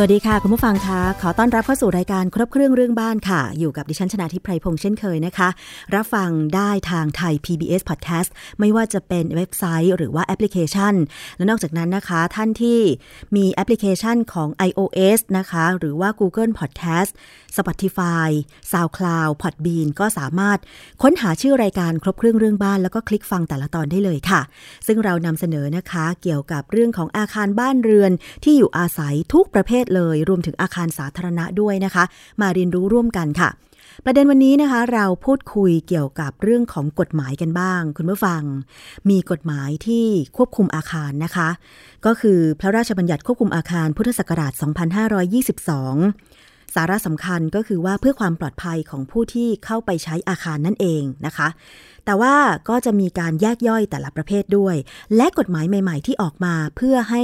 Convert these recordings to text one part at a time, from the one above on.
สวัสดีค่ะ คุณผู้ฟังคะ ขอต้อนรับเข้าสู่รายการครบเครื่องเรื่องบ้านค่ะ อยู่กับดิฉันชนาทิพไพรพงษ์เช่นเคยนะคะ รับฟังได้ทางไทย PBS Podcast ไม่ว่าจะเป็นเว็บไซต์หรือว่าแอปพลิเคชัน และนอกจากนั้นนะคะ ท่านที่มีแอปพลิเคชันของ iOS นะคะ หรือว่า Google Podcast Spotify SoundCloud Podbean ก็สามารถค้นหาชื่อรายการครบเครื่องเรื่องบ้าน แล้วก็คลิกฟังแต่ละตอนได้เลยค่ะ ซึ่งเรานำเสนอนะคะ เกี่ยวกับเรื่องของอาคารบ้านเรือนที่อยู่อาศัยทุกประเภทเลยรวมถึงอาคารสาธารณะด้วยนะคะ มาเรียนรู้ร่วมกันค่ะ ประเด็นวันนี้นะคะ เราพูดคุยเกี่ยวกับเรื่องของกฎหมายกันบ้าง คุณผู้ฟัง มีกฎหมายที่ควบคุมอาคารนะคะ ก็คือพระราชบัญญัติควบคุมอาคารพุทธศักราช 2522สาระสำคัญก็คือว่าเพื่อความปลอดภัยของผู้ที่เข้าไปใช้อาคารนั่นเองนะคะ แต่ว่าก็จะมีการแยกย่อยแต่ละประเภทด้วย และกฎหมายใหม่ ๆ ที่ออกมาเพื่อให้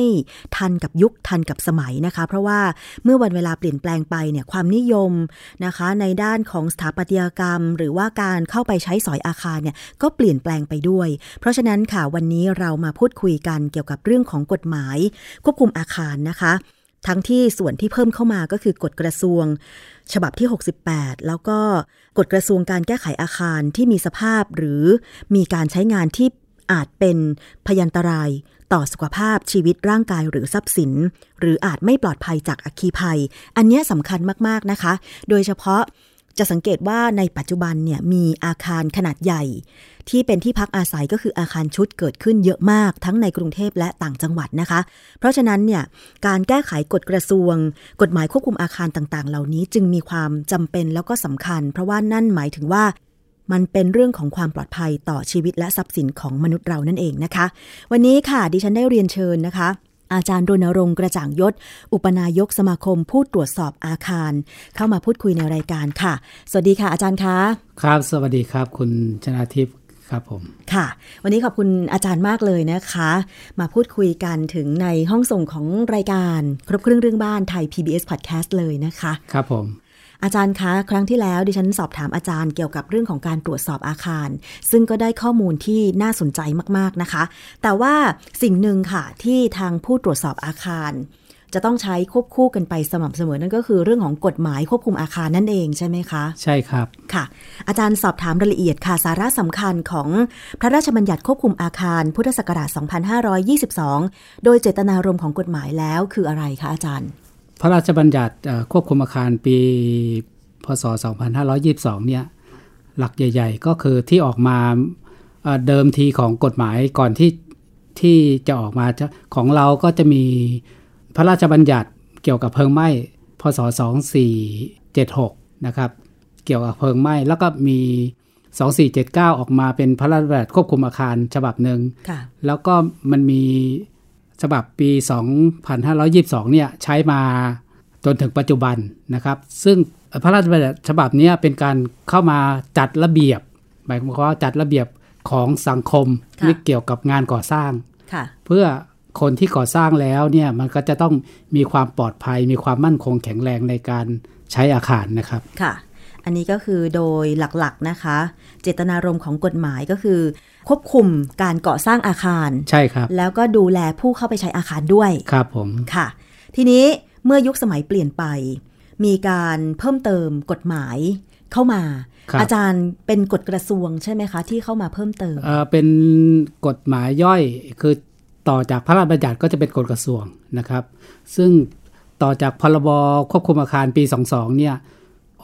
ทันกับยุคทันกับสมัยนะคะ เพราะว่าเมื่อวันเวลาเปลี่ยนแปลงไปเนี่ยความนิยมนะคะ ในด้านของสถาปัตยกรรม หรือว่าการเข้าไปใช้สอยอาคารเนี่ยก็เปลี่ยนแปลงไปด้วย เพราะฉะนั้นค่ะวันนี้เรามาพูดคุยกันเกี่ยวกับเรื่องของกฎหมายควบคุมอาคารนะคะ ทั้งที่ส่วนที่เพิ่มเข้ามาก็คือกฎกระทรวง ฉบับที่ 68 แล้วก็กฎกระทรวงการแก้ไขอาคารที่มีสภาพหรือมีการใช้งานที่อาจเป็นพยันตรายต่อสุขภาพชีวิตร่างกายหรือทรัพย์สิน หรืออาจไม่ปลอดภัยจากอัคคีภัย อันนี้สำคัญมาก ๆ นะคะ โดยเฉพาะ จะสังเกตว่าในปัจจุบันเนี่ยมีอาคารขนาดใหญ่ ที่เป็นที่พักอาศัยก็คืออาคารชุดเกิดขึ้นเยอะมาก ทั้งในกรุงเทพและต่างจังหวัดนะคะ เพราะฉะนั้นเนี่ยการแก้ไขกฎกระทรวง กฎหมายควบคุมอาคารต่างๆ เหล่านี้จึงมีความจำเป็นแล้วก็สำคัญ เพราะว่านั่นหมายถึงว่ามันเป็นเรื่องของความปลอดภัยต่อชีวิตและทรัพย์สินของมนุษย์เรานั่นเองนะคะ วันนี้ค่ะดิฉันได้เรียนเชิญนะคะ อาจารย์รณรงค์กระจ่างยศ อุปนายกสมาคมผู้ตรวจสอบอาคาร เข้ามาพูดคุยในรายการค่ะ สวัสดีค่ะอาจารย์คะครับ สวัสดีครับ คุณชนาทิพย์ครับผมค่ะ วันนี้ขอบคุณอาจารย์มากเลยนะคะ มาพูดคุยกันถึงในห้องส่งของรายการ ครบเครื่องเรื่องบ้านไทย PBS Podcast เลยนะคะ ครับผม อาจารย์คะ ครั้งที่แล้วดิฉันสอบถามอาจารย์เกี่ยวกับเรื่องของการตรวจสอบอาคาร ซึ่งก็ได้ข้อมูลที่น่าสนใจมากๆนะคะ แต่ว่าสิ่งหนึ่งค่ะที่ทางผู้ตรวจสอบอาคาร จะต้องใช้ควบคู่กันไปสม่ำเสมอนั่นก็คือเรื่องของกฎหมายควบคุมอาคารนั่นเองใช่ไหมคะ ใช่ครับค่ะ อาจารย์สอบถามรายละเอียดค่ะสาระสำคัญของพระราชบัญญัติควบคุมอาคาร พุทธศักราช 2522 โดยเจตนารมณ์ของกฎหมายแล้วคืออะไรคะอาจารย์ พระราชบัญญัติควบคุมอาคารปี พศ 2522 เนี่ย หลักใหญ่ ๆ ก็คือที่ออกมาเดิมทีของกฎหมายก่อนที่ที่จะออกมาของเราก็จะมีพระราชบัญญัติเกี่ยวกับเพลิงไหม้ พศ 2476 นะครับ เกี่ยวกับเพลิงไหม้ แล้วก็มี 2479 ออกมาเป็นพระราชบัญญัติควบคุมอาคารฉบับหนึ่งแล้วก็มันมี ฉบับปี 2522 เนี่ยใช้มาจนถึงปัจจุบันนะครับ ซึ่งพระราชบัญญัติฉบับนี้เป็นการเข้ามาจัดระเบียบ หมายความว่าจัดระเบียบของสังคมที่เกี่ยวกับงานก่อสร้าง เพื่อคนที่ก่อสร้างแล้วเนี่ยมันก็จะต้องมีความปลอดภัย มีความมั่นคงแข็งแรงในการใช้อาคารนะครับ ค่ะ อันนี้ก็คือโดยหลักๆนะคะ เจตนารมณ์ของกฎหมายก็คือ ควบคุมการก่อสร้างอาคารใช่ครับ แล้วก็ดูแลผู้เข้าไปใช้อาคารด้วยครับผมค่ะ ทีนี้เมื่อยุคสมัยเปลี่ยนไป มีการเพิ่มเติมกฎหมายเข้ามา อาจารย์เป็นกฎกระทรวงใช่ไหมคะ ที่เข้ามาเพิ่มเติมเออเป็นกฎหมายย่อยคือต่อจากพระราชบัญญัติก็จะเป็นกฎกระทรวงนะครับ ซึ่งต่อจากพรบควบคุมอาคารปี 22เนี่ย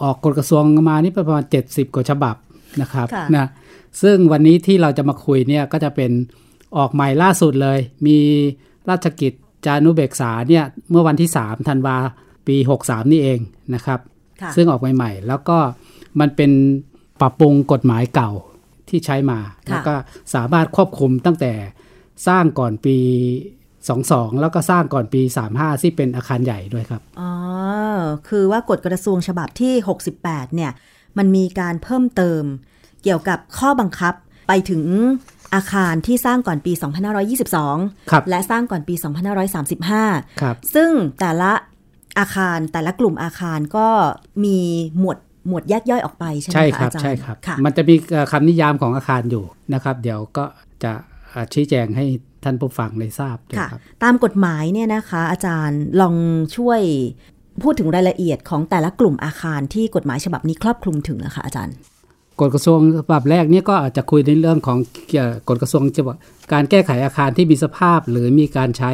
ออกกฎกระทรวงมานี่ประมาณ 70 กว่าฉบับนะครับนะซึ่งวันนี้ที่เราจะมาคุยเนี่ยก็จะเป็นออกใหม่ล่าสุดเลย มีราชกิจจานุเบกษาเนี่ยเมื่อวันที่3ธันวาปี 63 นี่เองนะครับซึ่งออกใหม่ๆ แล้วก็มันเป็นปรับปรุงกฎหมายเก่าที่ใช้มา แล้วก็สามารถควบคุมตั้งแต่สร้างก่อนปี 22 แล้วก็สร้างก่อนปี 35 ที่เป็นอาคารใหญ่ด้วยครับ อ๋อ คือว่ากฎกระทรวงฉบับที่ 68 เนี่ย มันมีการเพิ่มเติม เกี่ยวกับข้อบังคับไปถึงอาคารที่สร้างก่อนปี 2522 และสร้างก่อนปี 2535ซึ่งแต่ละอาคารแต่ละกลุ่มอาคารก็มีหมวดหมวดแยกย่อยออกไปใช่ไหมใช่คะครับอาจารย์ใช่ครับค่ะมันจะมีเอ่อคำนิยามของอาคารอยู่นะครับ เดี๋ยวก็จะเอ่อชี้แจงให้ ท่านผู้ฟังได้ทราบด้วยค่ะครับตามกฎหมายเนี่ยนะคะ อาจารย์ลองช่วยพูดถึงรายละเอียดของแต่ละกลุ่มอาคารที่กฎหมายฉบับนี้ครอบคลุมถึงนะคะอาจารย์กฎกระทรวงฉบับแรกเนี่ยก็อาจจะคุยในเรื่องของเกี่ยวกับกฎกระทรวงฉบับการแก้ไขอาคารที่มีสภาพหรือมีการใช้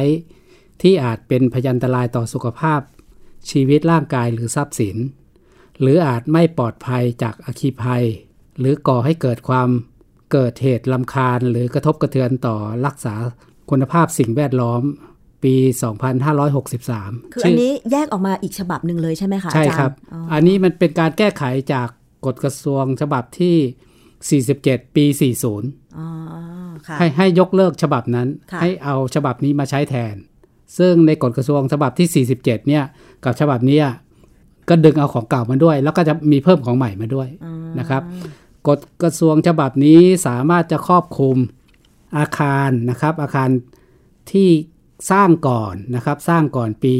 ที่อาจเป็นพยันตรายต่อสุขภาพ ชีวิตร่างกายหรือทรัพย์สิน หรืออาจไม่ปลอดภัยจากอัคคีภัย หรือก่อให้เกิดความ เกิดเหตุลำคาญหรือกระทบกระเทือนต่อรักษาคุณภาพสิ่งแวดล้อมปี 2563 คืออันนี้แยกออกมาอีกฉบับหนึ่งเลยใช่ไหมคะใช่อาจารย์ครับอ๋ออันนี้มันเป็นการแก้ไขจากกฎกระทรวงฉบับที่ 47 ปี 40อ๋อค่ะให้ให้ยกเลิกฉบับนั้นค่ะให้เอาฉบับนี้มาใช้แทน ซึ่งในกฎกระทรวงฉบับที่ 47 เนี่ย กับฉบับเนี้ยก็ดึงเอาของเก่ามาด้วย แล้วก็จะมีเพิ่มของใหม่มาด้วยนะครับ กฎกระทรวงฉบับนี้สามารถจะครอบคลุมอาคารนะครับ อาคารที่สร้างก่อนนะครับ สร้างก่อนปี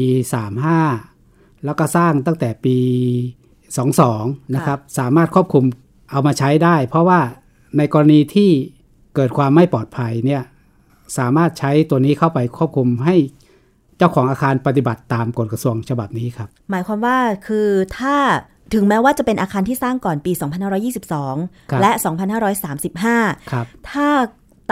35 แล้วก็สร้างตั้งแต่ปี 22 นะครับ สามารถครอบคลุมเอามาใช้ได้ เพราะว่าในกรณีที่เกิดความไม่ปลอดภัยเนี่ยสามารถใช้ตัวนี้เข้าไปควบคุมให้เจ้าของอาคารปฏิบัติตามกฎกระทรวงฉบับนี้ครับ หมายความว่าคือถ้า ถึงแม้ว่าจะเป็นอาคารที่สร้างก่อนปีครับ2522 และ 2535ครับถ้า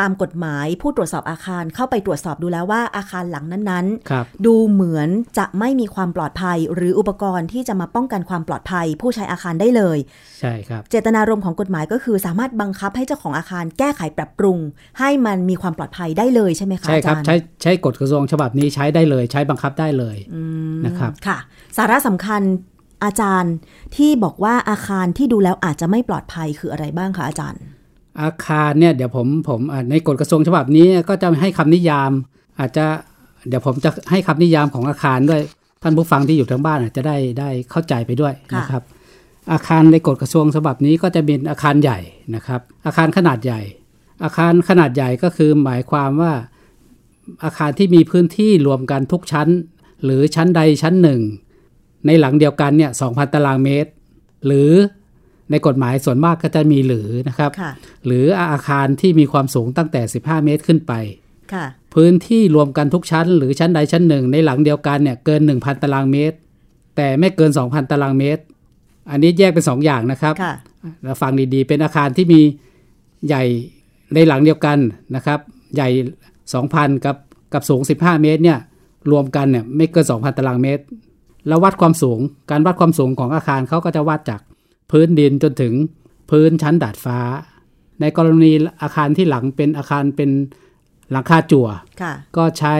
ตามกฎหมายผู้ตรวจสอบอาคารเข้าไปตรวจสอบดูแล้วว่าอาคารหลังนั้นครับๆดูเหมือนจะไม่มีความปลอดภัย หรืออุปกรณ์ที่จะมาป้องกันความปลอดภัย ผู้ใช้อาคารได้เลย ใช่ครับ เจตนารมณ์ของกฎหมายก็คือสามารถบังคับให้เจ้าของอาคารแก้ไขปรับปรุง ให้มันมีความปลอดภัยได้เลยใช่ไหมคะใช่ครับอาจารย์ใช้ใช้กฎกระทรวงฉบับนี้ใช้ได้เลย ใช้บังคับได้เลยนะครับค่ะ สาระสำคัญ อาจารย์ที่บอกว่าอาคารที่ดูแล้วอาจจะไม่ปลอดภัยคืออะไรบ้างคะอาจารย์ อาคารเนี่ยเดี๋ยวผมผมอ่าในกฎกระทรวงฉบับนี้ก็จะให้คำนิยาม อาจจะเดี๋ยวผมจะให้คำนิยามของอาคารด้วยท่านผู้ฟังที่อยู่ทางบ้านอาจจะได้ได้เข้าใจไปด้วยค่ะนะครับ อาคารในกฎกระทรวงฉบับนี้ก็จะเป็นอาคารใหญ่นะครับ อาคารขนาดใหญ่ อาคารขนาดใหญ่ก็คือหมายความว่าอาคารที่มีพื้นที่รวมกันทุกชั้น หรือชั้นใดชั้นหนึ่ง ในหลังเดียวกันเนี่ย2,000 ตารางเมตร หรือในกฎหมายส่วนมากก็จะมีหรือนะครับค่ะหรืออาคารที่มีความสูงตั้งแต่ 15 เมตรขึ้นไปค่ะพื้นที่รวมกันทุกชั้น หรือชั้นใดชั้นหนึ่ง ในหลังเดียวกันเนี่ยเกิน 1,000 ตารางเมตร แต่ไม่เกิน 2,000 ตารางเมตร อันนี้แยกเป็น 2 อย่างนะครับค่ะเราฟังดีๆ เป็นอาคารที่มีใหญ่ในหลังเดียวกันนะครับ ใหญ่ 2,000 กับกับสูง 15 เมตรเนี่ยรวมกันเนี่ยไม่เกิน 2,000 ตารางเมตร แล้ววัดความสูง การวัดความสูงของอาคารเขาก็จะวัดจากพื้นดินจนถึงพื้นชั้นดาดฟ้า ในกรณีอาคารที่หลังเป็นอาคารเป็นหลังคาจั่วค่ะก็ใช้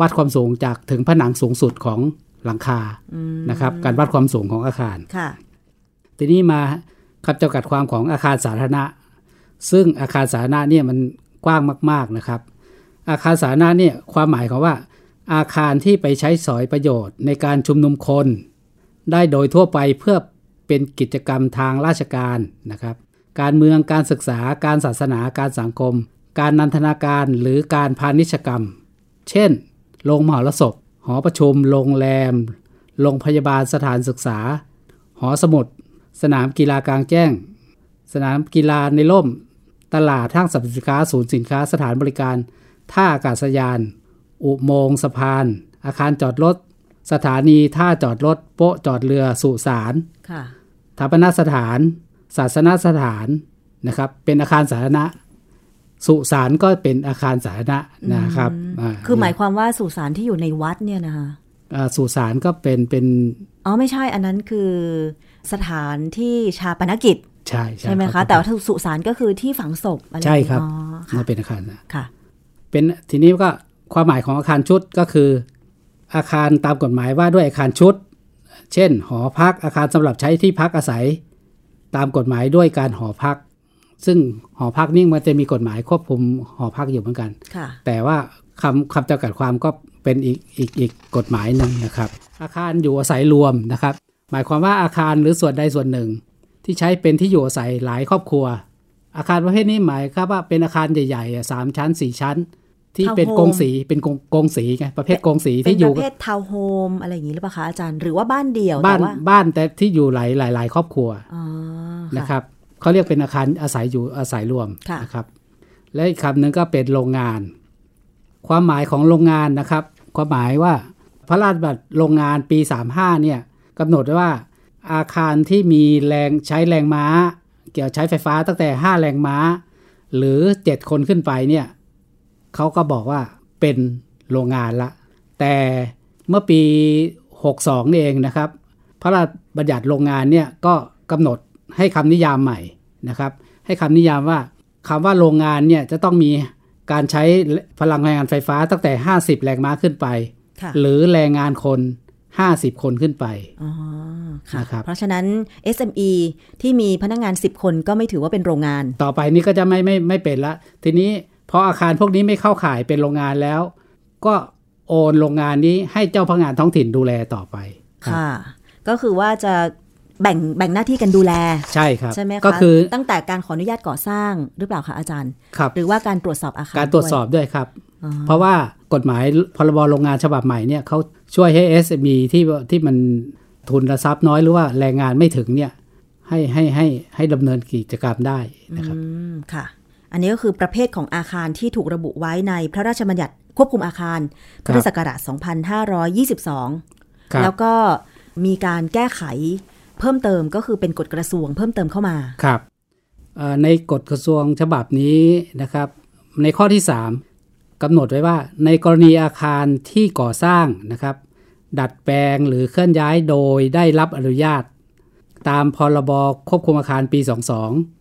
วัดความสูงจากถึงผนังสูงสุดของหลังคานะครับ การวัดความสูงของอาคารค่ะทีนี้มาคำจำกัดความของอาคารสาธารณะ ซึ่งอาคารสาธารณะเนี่ยมันกว้างมาก ๆนะครับ อาคารสาธารณะเนี่ยความหมายของว่า อาคารที่ไปใช้สอยประโยชน์ในการชุมนุมคน ได้โดยทั่วไปเพื่อเป็นกิจกรรมทางราชการนะครับ การเมืองการศึกษาการศาสนาการสังคม การนันทนาการหรือการพาณิชกรรม เช่น โรงมหรสพ หอประชุม โรงแรม โรงพยาบาลสถานศึกษา หอสมุด สนามกีฬากลางแจ้ง สนามกีฬาในร่ม ตลาดห้างสรรพสินค้าศูนย์สินค้าสถานบริการ ท่าอากาศยาน อุโมงค์สะพาน อาคารจอดรถ สถานีท่าจอดรถ โป๊ะจอดเรือสุสานค่ะสถาปนสถาน ศาสนสถานนะครับ เป็นอาคารสาธารณะสุสานก็เป็นอาคารสาธารณะนะครับาคือหมายความว่าสุสานที่อยู่ในวัดเนี่ยนะคะอ่าสุสานก็เป็นเป็นอ๋อไม่ใช่อันนั้นคือสถานที่ชาปนกิจ ใช่ใช่ไหมรัคะบแต่ว่าสุสานก็คือที่ฝังศพอะไรใช่ครับอ๋อมัค่ะนเป็นอาคารนะค่ะ เป็นทีนี้ก็ ความหมายของอาคารชุดก็คือ อาคารตามกฎหมายว่าด้วยอาคารชุด เช่น หอพักอาคารสำหรับใช้ที่พักอาศัย ตามกฎหมายด้วยการหอพัก ซึ่งหอพักนี่มันจะมีกฎหมายควบคุมหอพักอยู่เหมือนกันค่ะแต่ว่าคำคำจำกัดความก็เป็นอีกอีกอีกกฎหมายหนึ่งนะครับ อาคารอยู่อาศัยรวมนะครับ หมายความว่าอาคารหรือส่วนใดส่วนหนึ่ง ที่ใช้เป็นที่อยู่อาศัยหลายครอบครัว อาคารประเภทนี้หมายครับว่าเป็นอาคารใหญ่ๆอะสามชั้นสี่ชั้น ที่ Town เป็น home กงสีเป็นกงกงสีไงประเภทกงสีเป็นที่อปยู่ระเภททาวน์โฮมอะไรอย่างนี้หรือเปล่าคะอาจารย์หรือว่าบ้านเดี่ยวบ้าแต่นว่าบ้านแต่ที่อยู่หลายหลายหลายครอบครัวอ๋อนะครับเขาเรียกเป็นอาคารอาศัยอยู่อาศัยรวมค่ะนะครับ และอีกคำหนึ่งก็เป็นโรงงาน ความหมายของโรงงานนะครับ ความหมายว่าพระราชบัญญัติโรงงานปี 35เนี่ยกำหนดไว้ว่าอาคารที่มีแรงใช้แรงม้า เกี่ยวใช้ไฟฟ้าตั้งแต่ 5 แรงม้า หรือ 7 คนขึ้นไปเนี่ย เขาก็บอกว่าเป็นโรงงานละ แต่เมื่อปี 62นี่เองนะครับ พระราชบัญญัติโรงงานเนี่ยก็กำหนดให้คำนิยามใหม่นะครับ ให้คำนิยามว่าคำว่าโรงงานเนี่ยจะต้องมีการใช้พลังงานไฟฟ้าตั้งแต่ 50 แรงม้าขึ้นไปค่ะหรือแรงงานคน 50 คนขึ้นไปอ๋อค่ะนะครับเพราะฉะนั้น SME ที่มีพนักงาน 10 คนก็ไม่ถือว่าเป็นโรงงาน ต่อไปนี้ก็จะไม่ไม่ไม่เป็นละ ทีนี้ พออาคารพวกนี้ไม่เข้าข่ายเป็นโรงงานแล้ว ก็โอนโรงงานนี้ให้เจ้าพนักงานท้องถิ่นดูแลต่อไปครับค่ะ ก็คือว่าจะแบ่งแบ่งหน้าที่กันดูแล ใช่ครับใช่ไหมคะก็คือตั้งแต่การขออนุญาตก่อสร้างหรือเปล่าคะอาจารย์ครับหรือว่าการตรวจสอบอาคารการตรวจสอบด้ยด้วยครับอ๋อเพราะว่ากฎหมายพรบโรงงานฉบับใหม่เนี่ยเขาช่วยให้ SME ที่ที่มันทุนทรัพย์น้อยหรือว่าแรงงานไม่ถึงเนี่ยให้ให้ให้ให้ดำเนินกิจกรรมได้นะครับอืมค่ะ อันนี้ก็คือประเภทของอาคารที่ถูกระบุไว้ในพระราชบัญญัติควบคุมอาคารพุทธศักราช 2522ครับแล้วก็มีการแก้ไขเพิ่มเติมก็คือเป็นกฎกระทรวงเพิ่มเติมเข้ามาครับเอ่อในกฎกระทรวงฉบับนี้นะครับ ในข้อที่ 3กำหนดไว้ว่า ในกรณีอาคารที่ก่อสร้างนะครับ ดัดแปลงหรือเคลื่อนย้ายโดยได้รับอนุญาต ตามพรบควบคุมอาคารปี 22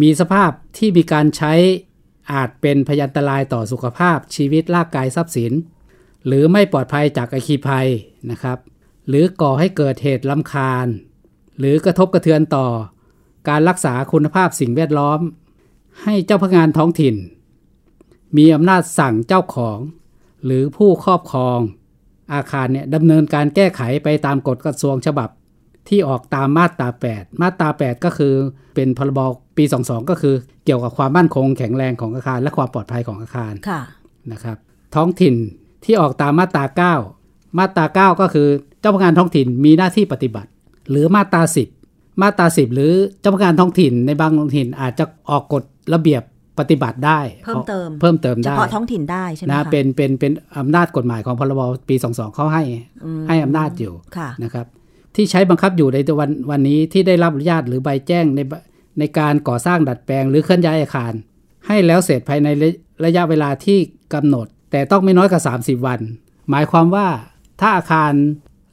มีสภาพที่มีการใช้อาจเป็นพยันตรายต่อสุขภาพชีวิตร่างกายทรัพย์สิน หรือไม่ปลอดภัยจากอัคคีภัยนะครับ หรือก่อให้เกิดเหตุลำคาญ หรือกระทบกระเทือนต่อ การรักษาคุณภาพสิ่งแวดล้อม ให้เจ้าพนักงานท้องถิ่น มีอำนาจสั่งเจ้าของ หรือผู้ครอบครอง อาคารเนี่ยดำเนินการแก้ไขไปตามกฎกระทรวงฉบับ ที่ออกตามมาตรา 8 มาตรา 8 ก็คือเป็นพรบปี 22 ก็คือเกี่ยวกับความมั่นคงแข็งแรงของอาคารและความปลอดภัยของอาคารค่ะนะครับ ท้องถิ่นที่ออกตามมาตรา 9 มาตรา 9 ก็คือเจ้าพนักงานท้องถิ่นมีหน้าที่ปฏิบัติ หรือมาตรา 10 มาตรา 10 หรือเจ้าพนักงานท้องถิ่นในบางท้องถิ่นอาจจะออกกฎระเบียบปฏิบัติได้ เพิ่มเติมเพิ่มเติมเฉได้พาะท้องถิ่นได้ใช่ไหมนะคะเป็นเป็นเป็นอำนาจกฎหมายของพรบปี 22เขาให้อืมให้อำนาจอยู่ค่ะนะครับ ที่ใช้บังคับอยู่ในวันวันนี้ที่ได้รับอนุญาตหรือใบแจ้งในในการก่อสร้างดัดแปลงหรือเคลื่อนย้ายอาคาร ให้แล้วเสร็จภายในระระยะเวลาที่กำหนด แต่ต้องไม่น้อยกว่า 30 วัน หมายความว่าถ้าอาคาร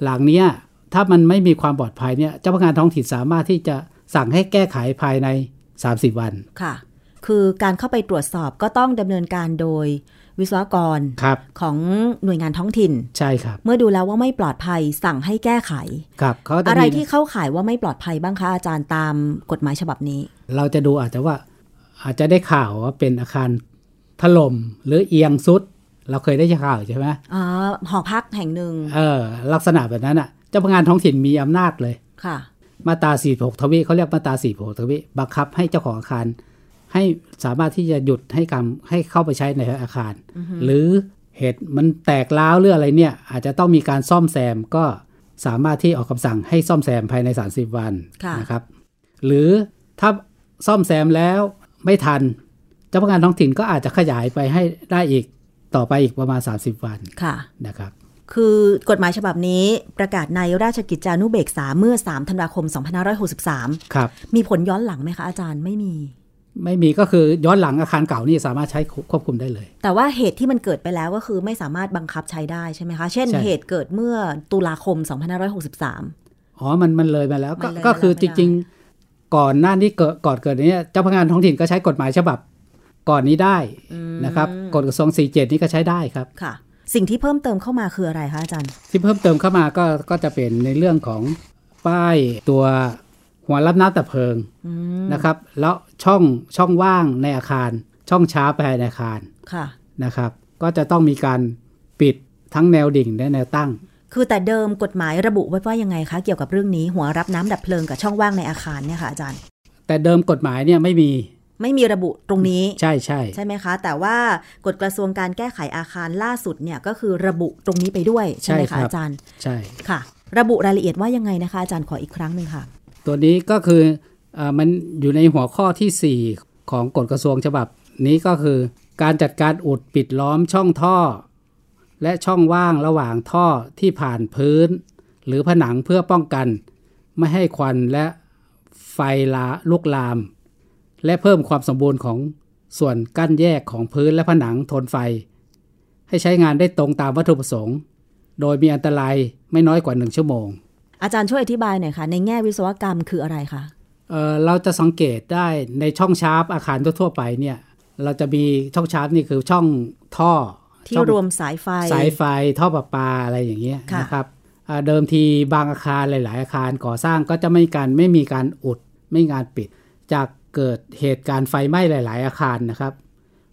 หลังเนี้ยถ้ามันไม่มีความปลอดภัยเนี่ยเจ้าพนักงานท้องถิ่นสามารถที่จะสั่งให้แก้ไขภายใน 30 วันค่ะ คือการเข้าไปตรวจสอบก็ต้องดำเนินการโดย วิศวกรครับของหน่วยงานท้องถิ่น ใช่ครับ เมื่อดูแล้วว่าไม่ปลอดภัยสั่งให้แก้ไขครับเขาจะอะไรมีที่เข้าข่ายว่าไม่ปลอดภัยบ้างคะอาจารย์ตามกฎหมายฉบับนี้ เราจะดูอาจจะว่าอาจจะได้ข่าวว่าเป็นอาคารถล่มหรือเอียงซุด เราเคยได้ข่าวใช่ไหมอ๋อหอพักแห่งหนึ่งเออ ลักษณะแบบนั้นอะเจ้าพนักงานท้องถิ่นมีอำนาจเลยค่ะ มาตรา46ทวีเขาเรียกมาตรา46ทวีบังคับให้เจ้าของอาคาร ให้สามารถที่จะหยุดให้กรรมให้เข้าไปใช้ในอาคาร หรือเหตุมันแตกร้าวหรืออะไรเนี่ย อาจจะต้องมีการซ่อมแซมก็สามารถที่ออกคำสั่งให้ซ่อมแซมภายใน 30 วันค่ะนะครับ หรือถ้าซ่อมแซมแล้วไม่ทัน เจ้าพนักงานท้องถิ่นก็อาจจะขยายไปให้ได้อีกต่อไปอีกประมาณ 30 วันค่ะนะครับ คือกฎหมายฉบับนี้ประกาศในราชกิจจานุเบกษาเมื่อ 3 ธันวาคม 2563 ครับ มีผลย้อนหลังไหมคะอาจารย์ไม่มี ไม่มีก็คือย้อนหลังอาคารเก่านี่สามารถใช้ควบคุมได้เลย แต่ว่าเหตุที่มันเกิดไปแล้วก็คือไม่สามารถบังคับใช้ได้ใช่ไหมคะ เช่นใช่เหตุเกิดเมื่อตุลาคม 2563 อ๋อ มันมันเลยมาแล้วก็มันเลยก็คือมาแล้วจริง ๆ ก่อนหน้านี้เกิดก่อนเกิดเนี้เจ้าพนักงานท้องถิ่นก็ใช้กฎหมายฉบับก่อนนี้ได้นะครับกฎกระทรวง 47 นี่ก็ใช้ได้ครับค่ะ สิ่งที่เพิ่มเติมเข้ามาคืออะไรคะอาจารย์ ที่เพิ่มเติมเข้ามาก็ก็จะเป็นในเรื่องของป้ายตัว หัวรับน้ำดับเพลิงนะครับ แล้วช่องช่องว่างในอาคาร ช่องช้าภายในอาคารค่ะนะครับ ก็จะต้องมีการปิดทั้งแนวดิ่งและแนวตั้ง คือแต่เดิมกฎหมายระบุไว้ว่ายังไงคะเกี่ยวกับเรื่องนี้หัวรับน้ำดับเพลิงกับช่องว่างในอาคารเนี่ยค่ะอาจารย์ แต่เดิมกฎหมายเนี่ยไม่มีไม่มีระบุตรงนี้ ใช่ใช่ใช่ไหมคะ แต่ว่ากฎกระทรวงการแก้ไขอาคารล่าสุดเนี่ยก็คือระบุตรงนี้ไปด้วยใช่ไหมคะอาจารย์ ใช่ค่ะ ระบุรายละเอียดว่ายังไงนะคะอาจารย์ขออีกครั้งหนึ่งค่ะ ตัวนี้ก็คืออมันอยู่ในหัวข้อทีสี่ 4 ของกฎกระทรวงฉบับ นี้ก็คือการจัดการอุดปิดล้อมช่องท่อ และช่องว่างระหว่างท่อที่ผ่านพื้น หรือผนังเพื่อป้องกัน ไม่ให้ควันและไฟลาลุกลาม และเพิ่มความสมบูรณ์ของส่วนกั้นแยกของพื้นและผนังทนไฟ ให้ใช้งานได้ตรงตามวัตถุประสงค์ โดยมีอันตรายไม่น้อยกว่า 1 ชั่วโมง อาจารย์ช่วยอธิบายหน่อยค่ะ ในแง่วิศวกรรมคืออะไรคะเอ่อเราจะสังเกตได้ในช่องชาร์ปอาคารทั่วๆไปเนี่ยเราจะมีช่องชาร์ปนี่คือช่องท่อ ที่ช่องรวมสายไฟ สายไฟท่อประปาอะไรอย่างเงี้ยค่ะนะครับอ่าเดิมทีบางอาคารหลาย ๆ อาคารก่อสร้างก็จะไม่มีการไม่มีการอุดไม่มีการปิด จากเกิดเหตุการณ์ไฟไหม้หลาย ๆ อาคารนะครับ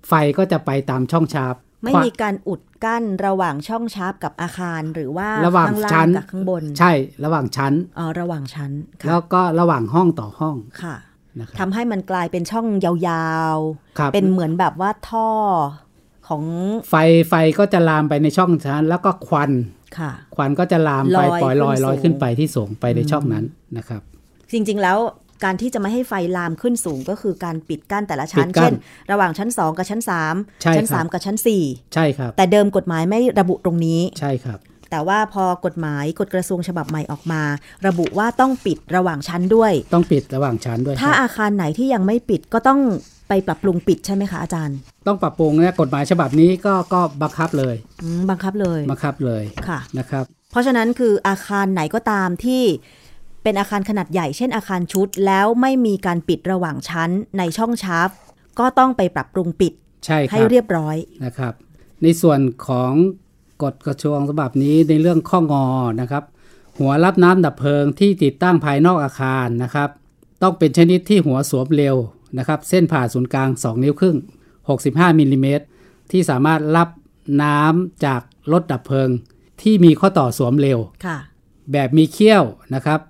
ไฟก็จะไปตามช่องชาร์ป ไม่มีการอุดกั้นระหว่างช่องชาร์ปกับอาคารหรือว่าระหว่างชั้นข้างล่างกับข้างบน ใช่ระหว่างชั้นอ๋อระหว่างชั้นค่ะแล้วก็ระหว่างห้องต่อห้องค่ะนะครับทำให้มันกลายเป็นช่องยาวครับๆเป็นเหมือนแบบว่าท่อของไฟไฟก็จะลามไปในช่องชั้น แล้วก็ควันค่ะควันก็จะลามไปลอยปล่อยลอยขึ้นลอยสูงขึ้นไปที่สูงไปในช่องนั้นนะครับ จริงๆแล้ว การที่จะไม่ให้ไฟลามขึ้นสูงก็คือการปิดกั้นแต่ละชั้นปิดกั้นเช่น ระหว่างชั้น 2 กับชั้นใช่3ชั้นครับ3กับชั้นใช่ครับ4แต่เดิมกฎหมายไม่ระบุตรงนี้ ใช่ครับ แต่ว่าพอกฎหมายกฎกระทรวงฉบับใหม่ออกมา ระบุว่าต้องปิดระหว่างชั้นด้วย ต้องปิดระหว่างชั้นด้วย ถ้าครับอาคารไหนที่ยังไม่ปิดก็ต้องไปปรับปรุงปิดใช่ไหมคะอาจารย์ ต้องปรับปรุงนะกฎหมายฉบับนี้ก็ก็บังคับเลยอืมบังคับเลย บังคับเลย ค่ะ นะครับ เพราะฉะนั้นคืออาคารไหนก็ตามที่ เป็นอาคารขนาดใหญ่เช่นอาคารชุด แล้วไม่มีการปิดระหว่างชั้นในช่องชาร์ปก็ต้องไปปรับปรุงปิดใช่คให้รับเรียบร้อยนะครับ ในส่วนของกฎกระทรวงฉบับนี้ในเรื่องข้องอนะครับ หัวรับน้ำดับเพลิงที่ติดตั้งภายนอกอาคารนะครับ ต้องเป็นชนิดที่หัวสวมเร็วนะครับ เส้นผ่าศูนย์กลาง 2 นิ้วครึ่ง 65มิลลิเมตรที่สามารถรับน้ำจากรถดับเพลิง ที่มีข้อต่อสวมเร็วค่ะแบบมีเขี้ยวนะครับ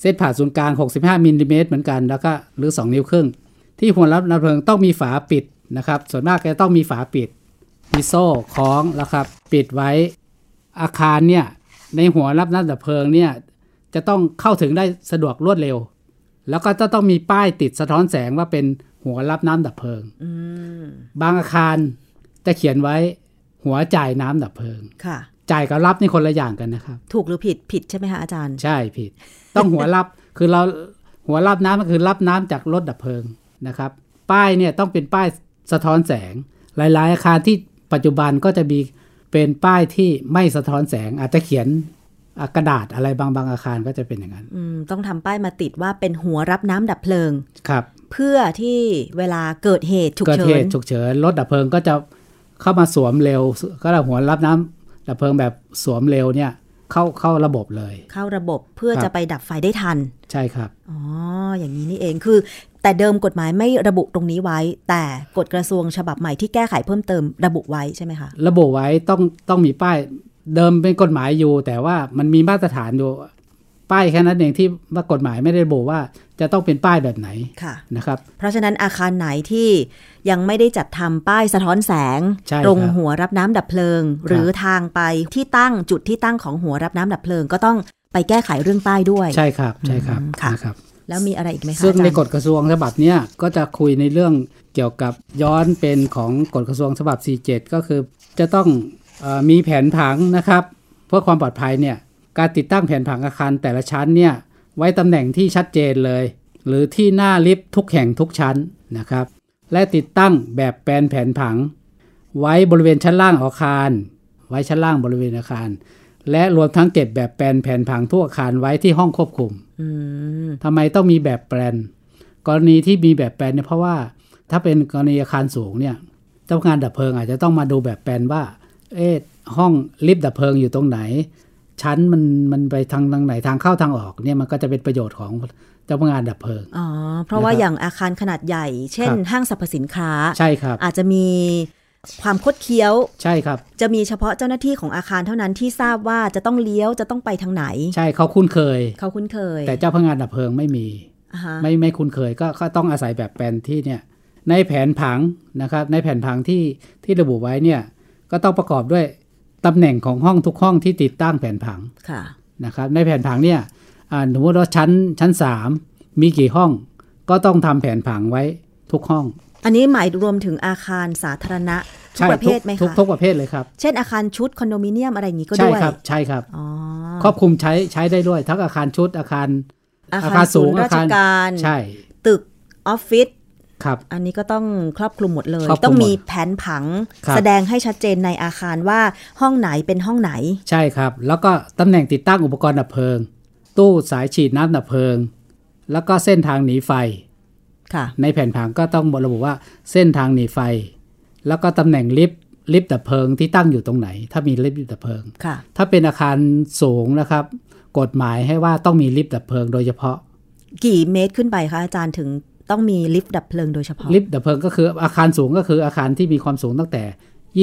เส้นผ่าศูนย์กลาง 65มิลลิเมตรเหมือนกันแล้วก็หรือ 2 นิ้วครึ่ง ที่หัวรับน้ำเพลิงต้องมีฝาปิดนะครับ ส่วนมากจะต้องมีฝาปิด มีโซ่คล้องแล้วครับ ปิดไว้อาคารเนี่ยในหัวรับน้ำดับเพลิงเนี่ยจะต้องเข้าถึงได้สะดวกรวดเร็ว แล้วก็จะต้องมีป้ายติดสะท้อนแสงว่าเป็นหัวรับน้ำดับเพลิงอืมบางอาคารจะเขียนไว้หัวจ่ายน้ำดับเพลิง ค่ะ จ่ายกับรับนี่คนละอย่างกันนะครับ ถูกหรือผิดผิดใช่ไหมคะอาจารย์ ใช่ผิด ต้องหัวรับคือเราหัวรับน้ำก็คือรับน้ำจากรถดับเพลิงนะครับ ป้ายเนี่ยต้องเป็นป้ายสะท้อนแสง หลาย ๆ อาคารที่ปัจจุบันก็จะมีเป็นป้ายที่ไม่สะท้อนแสง อาจจะเขียนอะกระดาษอะไรบางบางอาคารก็จะเป็นอย่างนั้นอืมต้องทำป้ายมาติดว่าเป็นหัวรับน้ำดับเพลิงครับ เพื่อที่เวลาเกิดเหตุฉุกเกิดเฉิเหนตุฉุกเฉินรถดับเพลิงก็จะเข้ามาสวมเร็ว ก็เราหัวรับน้ำดับเพลิงแบบสวมเร็วเนี่ย เข้าเข้าระบบเลย เข้าระบบเพื่อครับจะไปดับไฟได้ทัน ใช่ครับ อ๋อ อย่างนี้นี่เองคือ แต่เดิมกฎหมายไม่ระบุตรงนี้ไว้ แต่กฎกระทรวงฉบับใหม่ที่แก้ไขเพิ่มเติมระบุไว้ใช่ไหมคะ ระบุไว้ต้องต้องมีป้ายเดิมเป็นกฎหมายอยู่ แต่ว่ามันมีมาตรฐานอยู่ ป้ายแค่นั้นเองที่ว่ากฎหมายไม่ได้ระบุว่าจะต้องเป็นป้ายแบบไหนค่ะนะครับ เพราะฉะนั้นอาคารไหนที่ยังไม่ได้จัดทำป้ายสะท้อนแสงใช่ครับตรงหัวรับน้ำดับเพลิง หรือทางไปที่ตั้งจุดที่ตั้งของหัวรับน้ำดับเพลิง ก็ต้องไปแก้ไขเรื่องป้ายด้วย ใช่ครับใช่ครับอืมค่ะนะครับ แล้วมีอะไรอีกไหมคะซึ่งอาจารย์ในกฎกระทรวงฉบับเนี้ยก็จะคุยในเรื่องเกี่ยวกับย้อนเป็นของกฎกระทรวงฉบับ 47 ก็คือ จะต้องเออมีแผนผังนะครับ เพื่อความปลอดภัยเนี่ย การติดตั้งแผนผังอาคารแต่ละชั้นเนี่ยไว้ตำแหน่งที่ชัดเจนเลย หรือที่หน้าลิฟต์ทุกแห่งทุกชั้นนะครับ และติดตั้งแบบแปลนแผนผัง ไว้บริเวณชั้นล่างอาคาร ไว้ชั้นล่างบริเวณอาคาร และรวมทั้งเก็บแบบแปลนแผนผังทั่วอาคารไว้ที่ห้องควบคุมอืมทำไมต้องมีแบบแปลน กรณีที่มีแบบแปลนเนี่ยเพราะว่าถ้าเป็นกรณีอาคารสูงเนี่ยเจ้าพนักงานดับเพลิงอาจจะต้องมาดูแบบแปลนว่า เอ๊ะห้องลิฟต์ดับเพลิงอยู่ตรงไหน ชั้นมันมันไปทางทางไหนทางเข้าทางออกเนี่ยมันก็จะเป็นประโยชน์ของเจ้าพนักงานดับเพลิงอ๋อเพราะว่านะครับอย่างอาคารขนาดใหญ่ เช่นครับห้างสรรพสินค้าใช่ครับ อาจจะมีความคดเคี้ยวใช่ครับ จะมีเฉพาะเจ้าหน้าที่ของอาคารเท่านั้นที่ทราบว่าจะต้องเลี้ยวจะต้องไปทางไหน ใช่เขาคุ้นเคย เขาคุ้นเคย แต่เจ้าพนักงานดับเพลิงไม่มีอ่าฮะไม่ไม่คุ้นเคยก็ก็ต้องอาศัยแบบแปลนที่เนี่ยในแผนผังนะครับในแผนผังที่ที่ระบุไว้เนี่ยก็ต้องประกอบด้วย ตำแหน่งของห้องทุกห้องที่ติดตั้งแผนผังค่ะนะครับในแผนผังเนี่ยอ่าสมมติว่าชั้นชั้น3มีกี่ห้องก็ต้องทำแผนผังไว้ทุกห้อง อันนี้หมายรวมถึงอาคารสาธารณะทุกใช่ประเภทไหมทุกคะทุกประเภทเลยครับ เช่นอาคารชุดคอนโดมิเนียมอะไรอย่างนี้ก็ใช่ด้วยครับใช่ครับอ๋อครอบคลุมใช้ใช้ได้ด้วย ทั้งอาคารชุดอาคาร อาอาคาคารรสูสูงงราชการใช่ ตึกออฟฟิศ ครับอันนี้ก็ต้องครอบคลุมหมดเลยครอบคลุมต้องมีหมดแผนผังครับแสดงให้ชัดเจนในอาคารว่าห้องไหนเป็นห้องไหน ใช่ครับ แล้วก็ตำแหน่งติดตั้งอุปกรณ์ดับเพลิง ตู้สายฉีดน้ำดับเพลิง แล้วก็เส้นทางหนีไฟค่ะในแผนผังก็ต้องระบุว่าเส้นทางหนีไฟ แล้วก็ตำแหน่งลิฟต์ลิฟต์ดับเพลิงที่ตั้งอยู่ตรงไหน ถ้ามีลิฟต์ดับเพลิงค่ะถ้าเป็นอาคารสูงนะครับ กฎหมายให้ว่าต้องมีลิฟต์ดับเพลิงโดยเฉพาะ กี่เมตรขึ้นไปคะอาจารย์ถึง ต้องมีลิฟต์ดับเพลิงโดยเฉพาะ ลิฟต์ดับเพลิงก็คืออาคารสูงก็คืออาคารที่มีความสูงตั้งแต่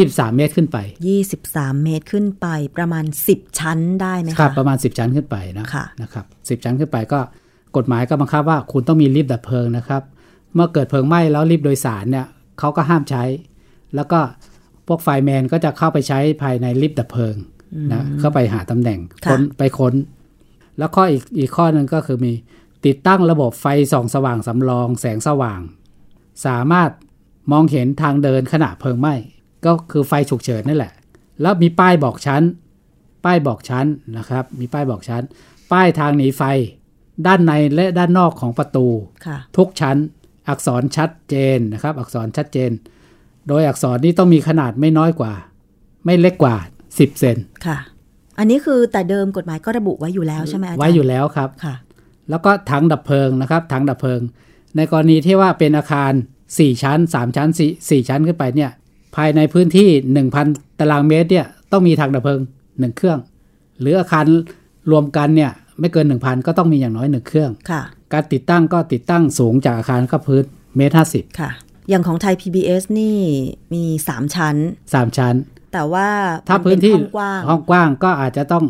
23 เมตรขึ้นไป 23 เมตรขึ้นไปประมาณ 10 ชั้นได้ไหมคะครับประมาณ 10 ชั้นขึ้นไปนะค่ะนะครับ10 ชั้นขึ้นไปก็กฎหมายก็บังคับว่าคุณต้องมีลิฟต์ดับเพลิงนะครับ เมื่อเกิดเพลิงไหม้แล้วลิฟต์โดยสารเนี่ยเขาก็ห้ามใช้ แล้วก็พวก fireman ก็จะเข้าไปใช้ภายในลิฟต์ดับเพลิงนะเข้าไปหาตำแหน่งค่ะค้นไปค้น แล้วข้ออีกอีกข้อหนึ่งก็คือมี ติดตั้งระบบไฟส่องสว่างสำรองแสงสว่าง สามารถมองเห็นทางเดินขณะเพลิงไหม้ ก็คือไฟฉุกเฉินนั่นแหละ แล้วมีป้ายบอกชั้น ป้ายบอกชั้นนะครับ มีป้ายบอกชั้น ป้ายทางหนีไฟ ด้านในและด้านนอกของประตูค่ะทุกชั้น อักษรชัดเจนนะครับ อักษรชัดเจน โดยอักษรนี้ต้องมีขนาดไม่น้อยกว่า ไม่เล็กกว่า 10 เซนค่ะ อันนี้คือแต่เดิมกฎหมายก็ระบุไว้อยู่แล้วใช่ไหมอาจารย์ไว้อยู่แล้วครับค่ะ แล้วก็ถังดับเพลิงนะครับถังดับเพลิง ในกรณีที่ว่าเป็นอาคาร 4 ชั้น 3 ชั้น 4 4 ชั้นขึ้นไปเนี่ยภายในพื้นที่ 1,000 ตารางเมตรเนี่ยต้องมีถังดับเพลิง 1 เครื่อง หรืออาคารรวมกันเนี่ยไม่เกิน 1,000 ก็ต้องมีอย่างน้อย 1 เครื่องค่ะการติดตั้งก็ติดตั้งสูงจากอาคารก็พื้นเมตรห้าสิบค่ะ อย่างของไทย PBS นี่มี 3 ชั้นสามชั้น แต่ว่าถ้ามัพื้นที่เป็ห้องกว้างห้องกว้างก็อาจจะต้อง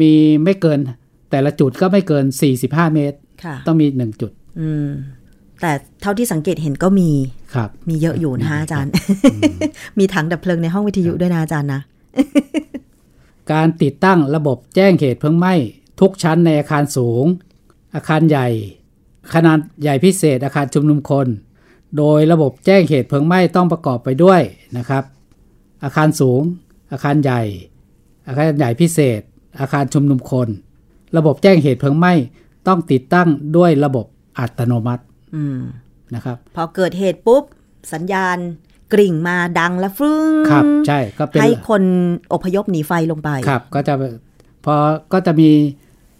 มีไม่เกิน แต่ละจุดก็ไม่เกิน 45 เมตรค่ะต้องมี1จุดอืมแต่เท่าที่สังเกตเห็นก็มีครับ มีเยอะอยู่นะคะอาจารย์ มีถังดับเพลิงในห้องวิทยุด้วยนะอาจารย์นะ การติดตั้งระบบแจ้งเหตุเพลิงไหม้ทุกชั้นในอาคารสูง อาคารใหญ่ ขนาดใหญ่พิเศษอาคารชุมนุมคน โดยระบบแจ้งเหตุเพลิงไหม้ต้องประกอบไปด้วยนะครับ อาคารสูง อาคารใหญ่ อาคารใหญ่พิเศษ อาคารชุมนุมคน ระบบแจ้งเหตุเพลิงไหม้ต้องติดตั้งด้วยระบบอัตโนมัติอืมนะครับ พอเกิดเหตุปุ๊บ สัญญาณกริ่งมาดังแล้วฟึ้งครับใช่ก็เป็นให้คนอพยพหนีไฟลงไปครับก็จะพอก็จะมี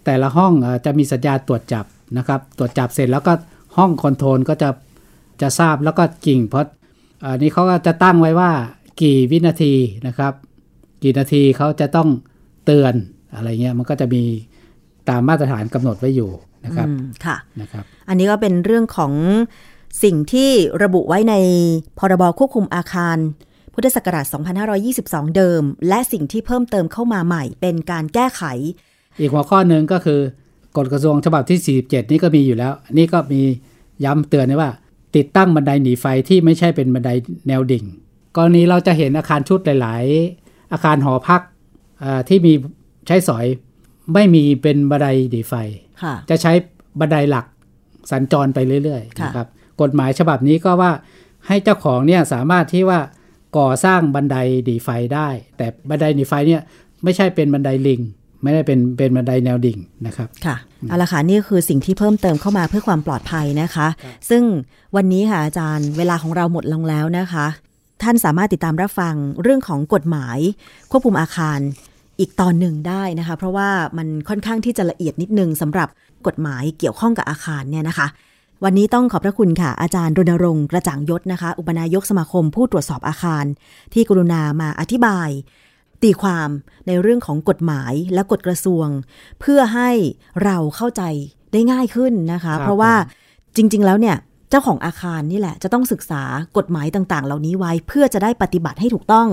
แต่ละห้องเอ่อจะมีสัญญาณตรวจจับนะครับ ตรวจจับเสร็จแล้วก็ห้องคอนโทรลก็จะจะทราบแล้วก็กิ่งเพราะอันนี้เขาก็จะตั้งไว้ว่ากี่วินาทีนะครับ กี่นาทีเขาจะต้องเตือนอะไรเงี้ยมันก็จะมี ตามมาตรฐานกำหนดไว้อยู่นะครับอืมค่ะนะครับอันนี้ก็เป็นเรื่องของสิ่งที่ระบุไว้ในพรบควบคุมอาคาร พุทธศักราช 2522 เดิม และสิ่งที่เพิ่มเติมเข้ามาใหม่ เป็นการแก้ไข อีกหัวข้อหนึ่งก็คือกฎกระทรวงฉบับที่ 47 นี่ก็มีอยู่แล้ว นี่ก็มีย้ำเตือนไว้ว่า ติดตั้งบันไดหนีไฟที่ไม่ใช่เป็นบันไดแนวดิ่ง กรณีเราจะเห็นอาคารชุดหลาย ๆ อาคารหอพักอ่าที่มีใช้สอย ไม่มีเป็นบันไดหนีไฟค่ะจะใช้บันไดหลักสัญจรไปเรื่อยๆค่ะนะครับ กฎหมายฉบับนี้ก็ว่าให้เจ้าของเนี่ยสามารถที่ว่าก่อสร้างบันไดหนีไฟได้ แต่บันไดหนีไฟเนี่ยไม่ใช่เป็นบันไดลิง ไม่ได้เป็นเป็นบันไดแนวดิ่งนะครับ ค่ะเอาละค่ะนี่คือสิ่งที่เพิ่มเติมเข้ามาเพื่อความปลอดภัยนะคะ ซึ่งวันนี้ค่ะอาจารย์เวลาของเราหมดลงแล้วนะคะ ท่านสามารถติดตามรับฟังเรื่องของกฎหมาย ควบคุมอาคาร อีกตอนหนึ่งได้นะคะ เพราะว่ามันค่อนข้างที่จะละเอียดนิดนึงสำหรับกฎหมายเกี่ยวข้องกับอาคารเนี่ยนะคะ วันนี้ต้องขอบพระคุณค่ะ อาจารย์รณรงค์กระจ่างยศนะคะ อุปนายกสมาคมผู้ตรวจสอบอาคาร ที่กรุณามาอธิบาย ตีความในเรื่องของกฎหมายและกฎกระทรวง เพื่อให้เราเข้าใจได้ง่ายขึ้นนะคะครับเพราะว่าจริง ๆ แล้วเนี่ยเจ้าของอาคารนี่แหละ จะต้องศึกษากฎหมายต่างๆ เหล่านี้ไว้เพื่อจะได้ปฏิบัติให้ถูกต้อง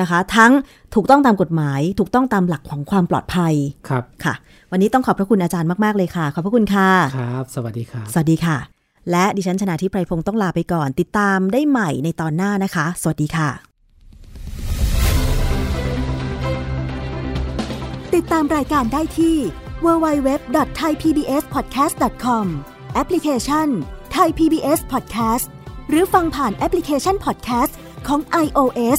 นะคะ ทั้งถูกต้องตามกฎหมาย ถูกต้องตามหลักของความปลอดภัยครับค่ะ วันนี้ต้องขอบพระคุณอาจารย์มาก ๆ เลยค่ะ ขอบพระคุณค่ะครับ สวัสดีครับสวัสดีค่ะ และดิฉันชนะทิพไพรพงศ์ต้องลาไปก่อน ติดตามได้ใหม่ในตอนหน้านะคะ สวัสดีค่ะ ติดตามรายการได้ที่ www.thaipbspodcast.com แอปพลิเคชัน Thai PBS Podcast หรือฟังผ่านแอปพลิเคชัน Podcast ของ iOS